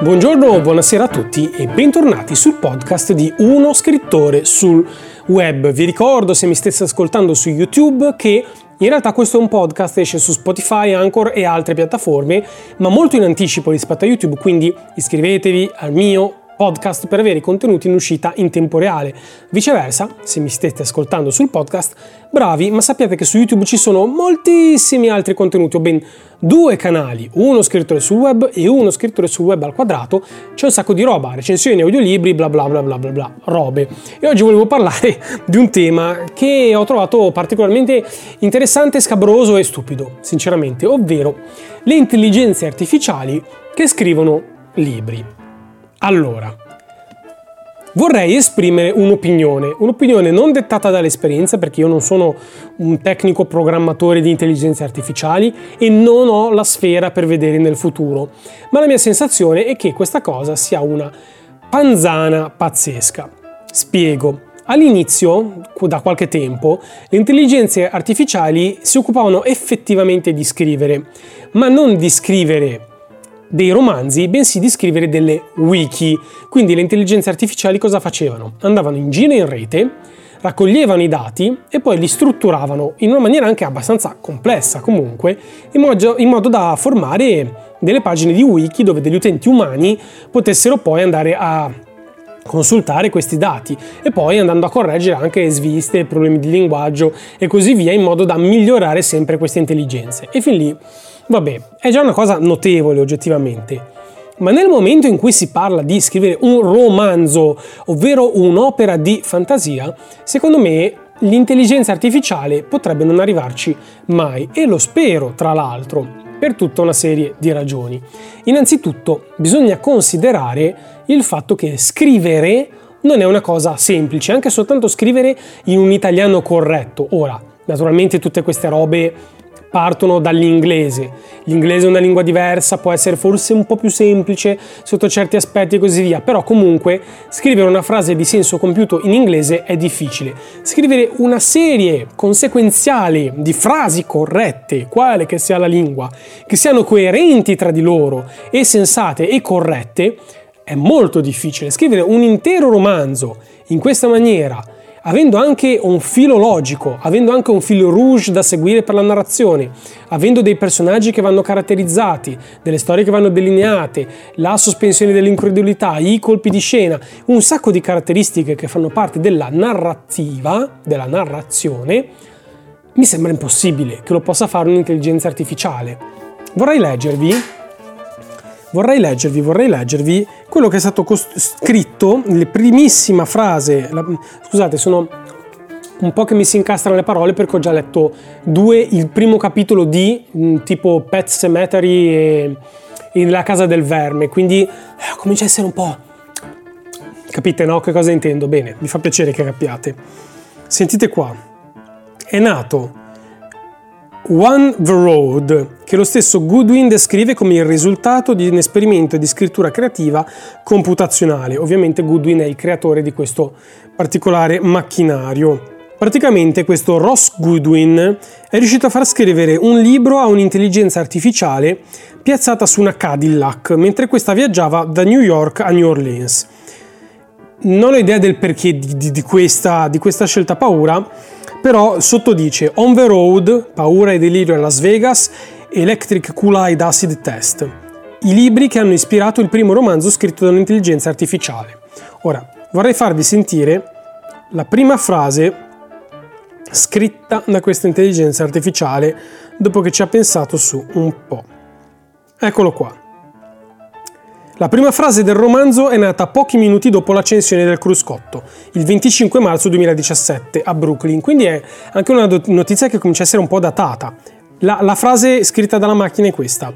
Buongiorno, buonasera a tutti e bentornati sul podcast di Uno Scrittore sul Web. Vi ricordo, se mi stesse ascoltando su YouTube, che in realtà questo è un podcast, esce su Spotify, Anchor e altre piattaforme, ma molto in anticipo rispetto a YouTube, quindi iscrivetevi al mio podcast per avere i contenuti in uscita in tempo reale. Viceversa, se mi stete ascoltando sul podcast, bravi, ma sappiate che su YouTube ci sono moltissimi altri contenuti, ho ben due canali, uno scrittore sul web e uno scrittore sul web al quadrato, c'è un sacco di roba, recensioni, audiolibri, bla bla bla bla bla bla, robe. E oggi volevo parlare di un tema che ho trovato particolarmente interessante, scabroso e stupido, sinceramente, ovvero le intelligenze artificiali che scrivono libri. Allora, vorrei esprimere un'opinione, un'opinione non dettata dall'esperienza perché io non sono un tecnico programmatore di intelligenze artificiali e non ho la sfera per vedere nel futuro, ma la mia sensazione è che questa cosa sia una panzana pazzesca. Spiego. All'inizio, da qualche tempo, le intelligenze artificiali si occupavano effettivamente di scrivere, ma non di scrivere dei romanzi, bensì di scrivere delle wiki. Quindi le intelligenze artificiali cosa facevano? Andavano in giro in rete, raccoglievano i dati e poi li strutturavano in una maniera anche abbastanza complessa comunque, in modo, in modo da formare delle pagine di wiki dove degli utenti umani potessero poi andare a consultare questi dati e poi andando a correggere anche sviste, problemi di linguaggio e così via in modo da migliorare sempre queste intelligenze. E fin lì Vabbè, è già una cosa notevole oggettivamente. Ma nel momento in cui si parla di scrivere un romanzo, ovvero un'opera di fantasia, secondo me l'intelligenza artificiale potrebbe non arrivarci mai e lo spero, tra l'altro, per tutta una serie di ragioni. Innanzitutto bisogna considerare il fatto che scrivere non è una cosa semplice, anche soltanto scrivere in un italiano corretto. Ora, naturalmente tutte queste robe partono dall'inglese. L'inglese è una lingua diversa, può essere forse un po' più semplice sotto certi aspetti e così via, però comunque scrivere una frase di senso compiuto in inglese è difficile. Scrivere una serie conseguenziale di frasi corrette, quale che sia la lingua, che siano coerenti tra di loro e sensate e corrette, è molto difficile. Scrivere un intero romanzo in questa maniera avendo anche un filo logico, avendo anche un filo rouge da seguire per la narrazione, avendo dei personaggi che vanno caratterizzati, delle storie che vanno delineate, la sospensione dell'incredulità, i colpi di scena, un sacco di caratteristiche che fanno parte della narrativa, della narrazione, mi sembra impossibile che lo possa fare un'intelligenza artificiale. Vorrei leggervi vorrei leggervi, vorrei leggervi quello che è stato cost- scritto, la primissima frase, la, scusate, sono un po' che mi si incastrano le parole perché ho già letto due, il primo capitolo di mm, tipo Pet Cemetery e, e La casa del verme, quindi eh, comincia a essere un po'... Capite no? Che cosa intendo? Bene, mi fa piacere che capiate. Sentite qua. È nato One the Road, che lo stesso Goodwin descrive come il risultato di un esperimento di scrittura creativa computazionale. Ovviamente Goodwin è il creatore di questo particolare macchinario. Praticamente questo Ross Goodwin è riuscito a far scrivere un libro a un'intelligenza artificiale piazzata su una Cadillac mentre questa viaggiava da New York a New Orleans. Non ho idea del perché di, di, di, questa, di questa scelta paura, però sotto dice On the Road, Paura e delirio a Las Vegas, Electric Kool-Aid Acid Test, i libri che hanno ispirato il primo romanzo scritto da un'intelligenza artificiale. Ora, vorrei farvi sentire la prima frase scritta da questa intelligenza artificiale dopo che ci ha pensato su un po'. Eccolo qua. La prima frase del romanzo è nata pochi minuti dopo l'accensione del cruscotto, il 25 marzo 2017 a Brooklyn, quindi è anche una notizia che comincia a essere un po' datata. La, la frase scritta dalla macchina è questa.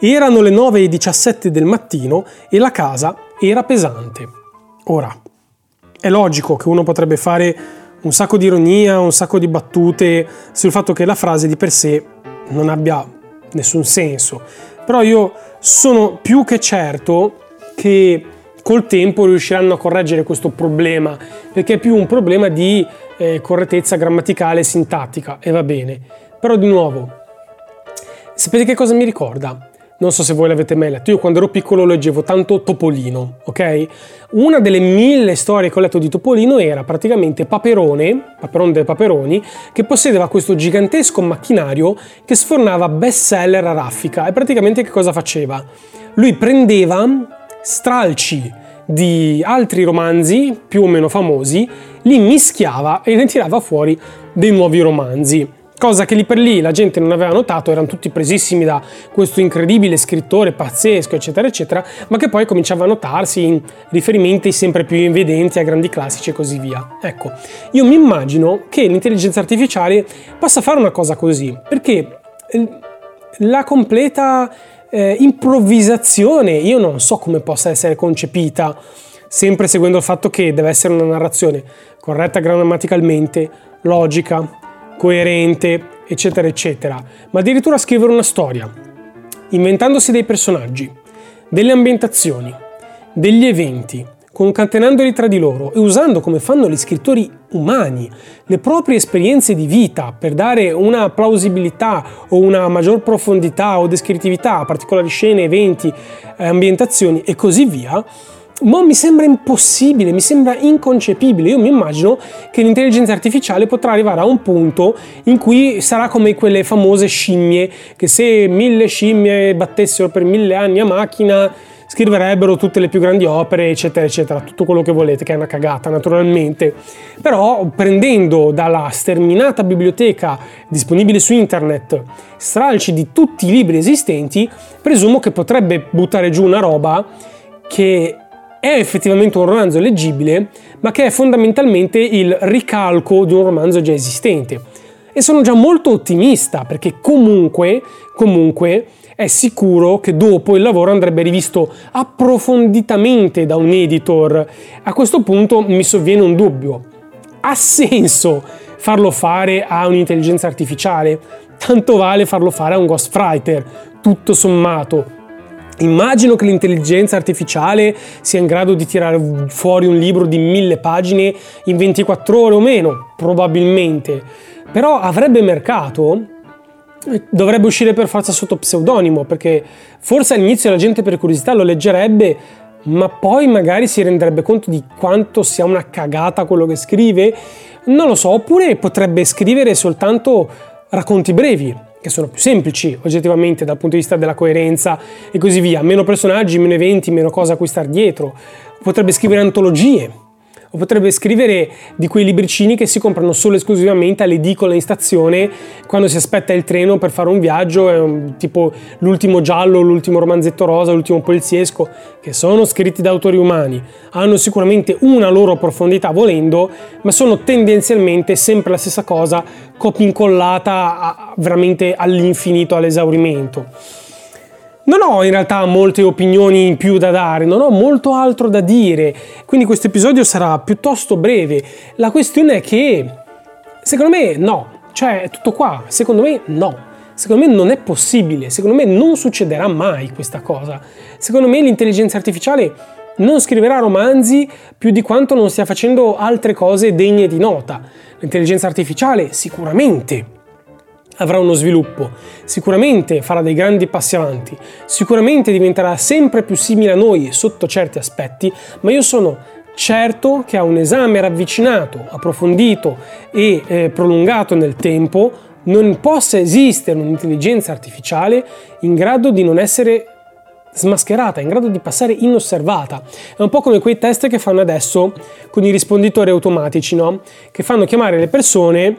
Erano le 9.17 del mattino e la casa era pesante. Ora, è logico che uno potrebbe fare un sacco di ironia, un sacco di battute sul fatto che la frase di per sé non abbia nessun senso, però io sono più che certo che col tempo riusciranno a correggere questo problema, perché è più un problema di eh, correttezza grammaticale e sintattica, e va bene. Però di nuovo, sapete che cosa mi ricorda? Non so se voi l'avete mai letto, io quando ero piccolo leggevo tanto Topolino, ok? Una delle mille storie che ho letto di Topolino era praticamente Paperone, Paperone dei Paperoni, che possedeva questo gigantesco macchinario che sfornava bestseller a raffica. E praticamente che cosa faceva? Lui prendeva stralci di altri romanzi più o meno famosi, li mischiava e ne tirava fuori dei nuovi romanzi cosa che lì per lì la gente non aveva notato, erano tutti presissimi da questo incredibile scrittore pazzesco, eccetera, eccetera, ma che poi cominciava a notarsi in riferimenti sempre più evidenti a grandi classici e così via. Ecco, io mi immagino che l'intelligenza artificiale possa fare una cosa così, perché eh, la completa eh, improvvisazione, io non so come possa essere concepita, sempre seguendo il fatto che deve essere una narrazione corretta grammaticalmente, logica, coerente, eccetera, eccetera, ma addirittura scrivere una storia, inventandosi dei personaggi, delle ambientazioni, degli eventi, concatenandoli tra di loro e usando come fanno gli scrittori umani le proprie esperienze di vita per dare una plausibilità o una maggior profondità o descrittività a particolari scene, eventi, ambientazioni e così via, ma mi sembra impossibile, mi sembra inconcepibile. Io mi immagino che l'intelligenza artificiale potrà arrivare a un punto in cui sarà come quelle famose scimmie, che se mille scimmie battessero per mille anni a macchina, scriverebbero tutte le più grandi opere, eccetera, eccetera, tutto quello che volete, che è una cagata naturalmente. Però prendendo dalla sterminata biblioteca disponibile su internet stralci di tutti i libri esistenti, presumo che potrebbe buttare giù una roba che è effettivamente un romanzo leggibile, ma che è fondamentalmente il ricalco di un romanzo già esistente. E sono già molto ottimista perché comunque, comunque è sicuro che dopo il lavoro andrebbe rivisto approfonditamente da un editor. A questo punto mi sovviene un dubbio. Ha senso farlo fare a un'intelligenza artificiale? Tanto vale farlo fare a un ghostwriter, tutto sommato Immagino che l'intelligenza artificiale sia in grado di tirare fuori un libro di mille pagine in 24 ore o meno, probabilmente. Però avrebbe mercato? Dovrebbe uscire per forza sotto pseudonimo, perché forse all'inizio la gente per curiosità lo leggerebbe, ma poi magari si renderebbe conto di quanto sia una cagata quello che scrive. Non lo so, oppure potrebbe scrivere soltanto racconti brevi, che sono più semplici oggettivamente dal punto di vista della coerenza e così via, meno personaggi, meno eventi, meno cose a cui star dietro. Potrebbe scrivere antologie, o potrebbe scrivere di quei libricini che si comprano solo e esclusivamente all'edicola in stazione quando si aspetta il treno per fare un viaggio, tipo l'ultimo giallo, l'ultimo romanzetto rosa, l'ultimo poliziesco, che sono scritti da autori umani, hanno sicuramente una loro profondità volendo, ma sono tendenzialmente sempre la stessa cosa, copia incollata veramente all'infinito, all'esaurimento. Non ho in realtà molte opinioni in più da dare, non ho molto altro da dire, quindi questo episodio sarà piuttosto breve. La questione è che, secondo me, no, cioè è tutto qua, secondo me no. Secondo me non è possibile, secondo me non succederà mai questa cosa. Secondo me l'intelligenza artificiale non scriverà romanzi più di quanto non stia facendo altre cose degne di nota. L'intelligenza artificiale sicuramente avrà uno sviluppo, sicuramente farà dei grandi passi avanti, sicuramente diventerà sempre più simile a noi sotto certi aspetti, ma io sono certo che a un esame ravvicinato, approfondito e eh, prolungato nel tempo non possa esistere un'intelligenza artificiale in grado di non essere smascherata, in grado di passare inosservata. È un po' come quei test che fanno adesso con i risponditori automatici, no? Che fanno chiamare le persone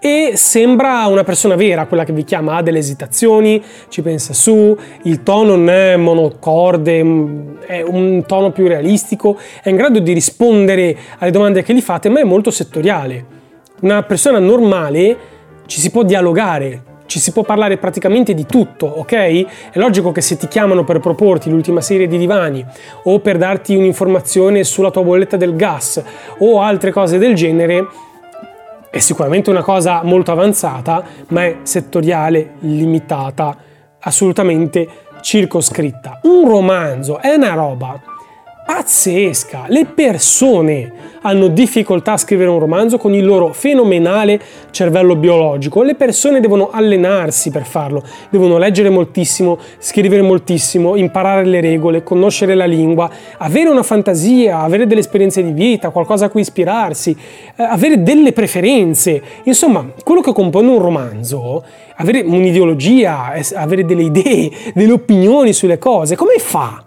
e sembra una persona vera quella che vi chiama, ha delle esitazioni, ci pensa su, il tono non è monocorde, mm, è un tono più realistico, è in grado di rispondere alle domande che gli fate, ma è molto settoriale. Una persona normale ci si può dialogare, ci si può parlare praticamente di tutto, ok? È logico che se ti chiamano per proporti l'ultima serie di divani o per darti un'informazione sulla tua bolletta del gas o altre cose del genere, è sicuramente una cosa molto avanzata, ma è settoriale, limitata, assolutamente circoscritta. Un romanzo è una roba pazzesca. Le persone hanno difficoltà a scrivere un romanzo con il loro fenomenale cervello biologico. Le persone devono allenarsi per farlo, devono leggere moltissimo, scrivere moltissimo, imparare le regole, conoscere la lingua, avere una fantasia, avere delle esperienze di vita, qualcosa a cui ispirarsi, eh, avere delle preferenze. Insomma, quello che compone un romanzo, avere un'ideologia, avere delle idee, delle opinioni sulle cose, come fa?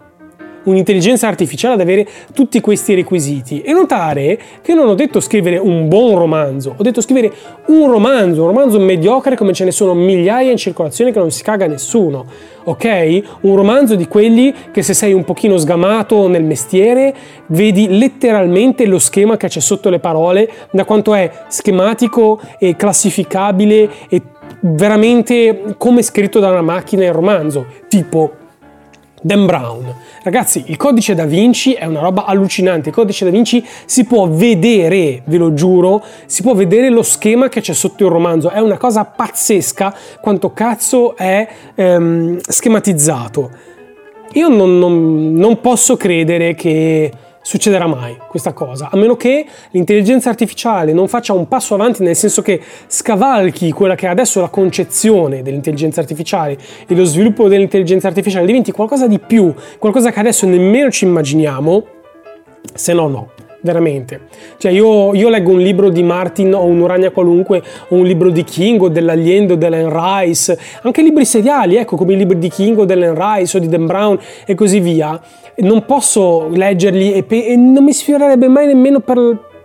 Un'intelligenza artificiale ad avere tutti questi requisiti e notare che non ho detto scrivere un buon romanzo, ho detto scrivere un romanzo, un romanzo mediocre come ce ne sono migliaia in circolazione che non si caga nessuno, ok? Un romanzo di quelli che se sei un pochino sgamato nel mestiere vedi letteralmente lo schema che c'è sotto le parole, da quanto è schematico e classificabile e veramente come scritto da una macchina il romanzo, tipo Dan Brown. Ragazzi, il codice da Vinci è una roba allucinante. Il codice da Vinci si può vedere, ve lo giuro, si può vedere lo schema che c'è sotto il romanzo. È una cosa pazzesca quanto cazzo è ehm, schematizzato. Io non, non, non posso credere che succederà mai questa cosa, a meno che l'intelligenza artificiale non faccia un passo avanti nel senso che scavalchi quella che è adesso la concezione dell'intelligenza artificiale e lo sviluppo dell'intelligenza artificiale diventi qualcosa di più, qualcosa che adesso nemmeno ci immaginiamo, se no no veramente. Cioè io, io, leggo un libro di Martin o un Urania qualunque, o un libro di King o dell'Aliendo, dell'Anne Rice, anche libri seriali, ecco, come i libri di King o dell'Anne Rice o di Dan Brown e così via. Non posso leggerli e, pe- e non mi sfiorerebbe mai nemmeno per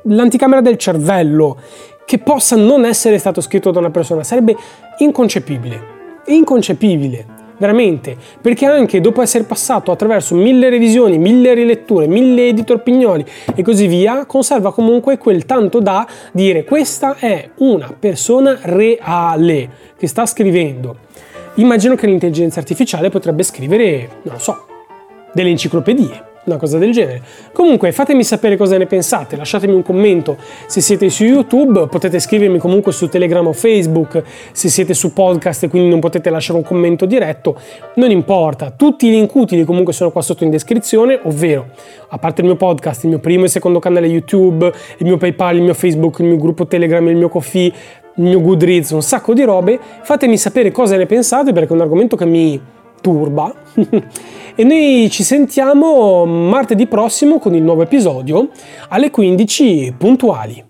l'anticamera del cervello che possa non essere stato scritto da una persona. Sarebbe inconcepibile. Inconcepibile veramente, perché anche dopo essere passato attraverso mille revisioni, mille riletture, mille editor pignoli e così via, conserva comunque quel tanto da dire questa è una persona reale che sta scrivendo. Immagino che l'intelligenza artificiale potrebbe scrivere, non lo so, delle enciclopedie una cosa del genere. Comunque fatemi sapere cosa ne pensate, lasciatemi un commento. Se siete su YouTube, potete scrivermi comunque su Telegram o Facebook, se siete su podcast e quindi non potete lasciare un commento diretto, non importa, tutti i link utili comunque sono qua sotto in descrizione, ovvero a parte il mio podcast, il mio primo e secondo canale YouTube, il mio PayPal, il mio Facebook, il mio gruppo Telegram, il mio Coffee, il mio Goodreads, un sacco di robe, fatemi sapere cosa ne pensate perché è un argomento che mi turba. e noi ci sentiamo martedì prossimo con il nuovo episodio alle 15 puntuali.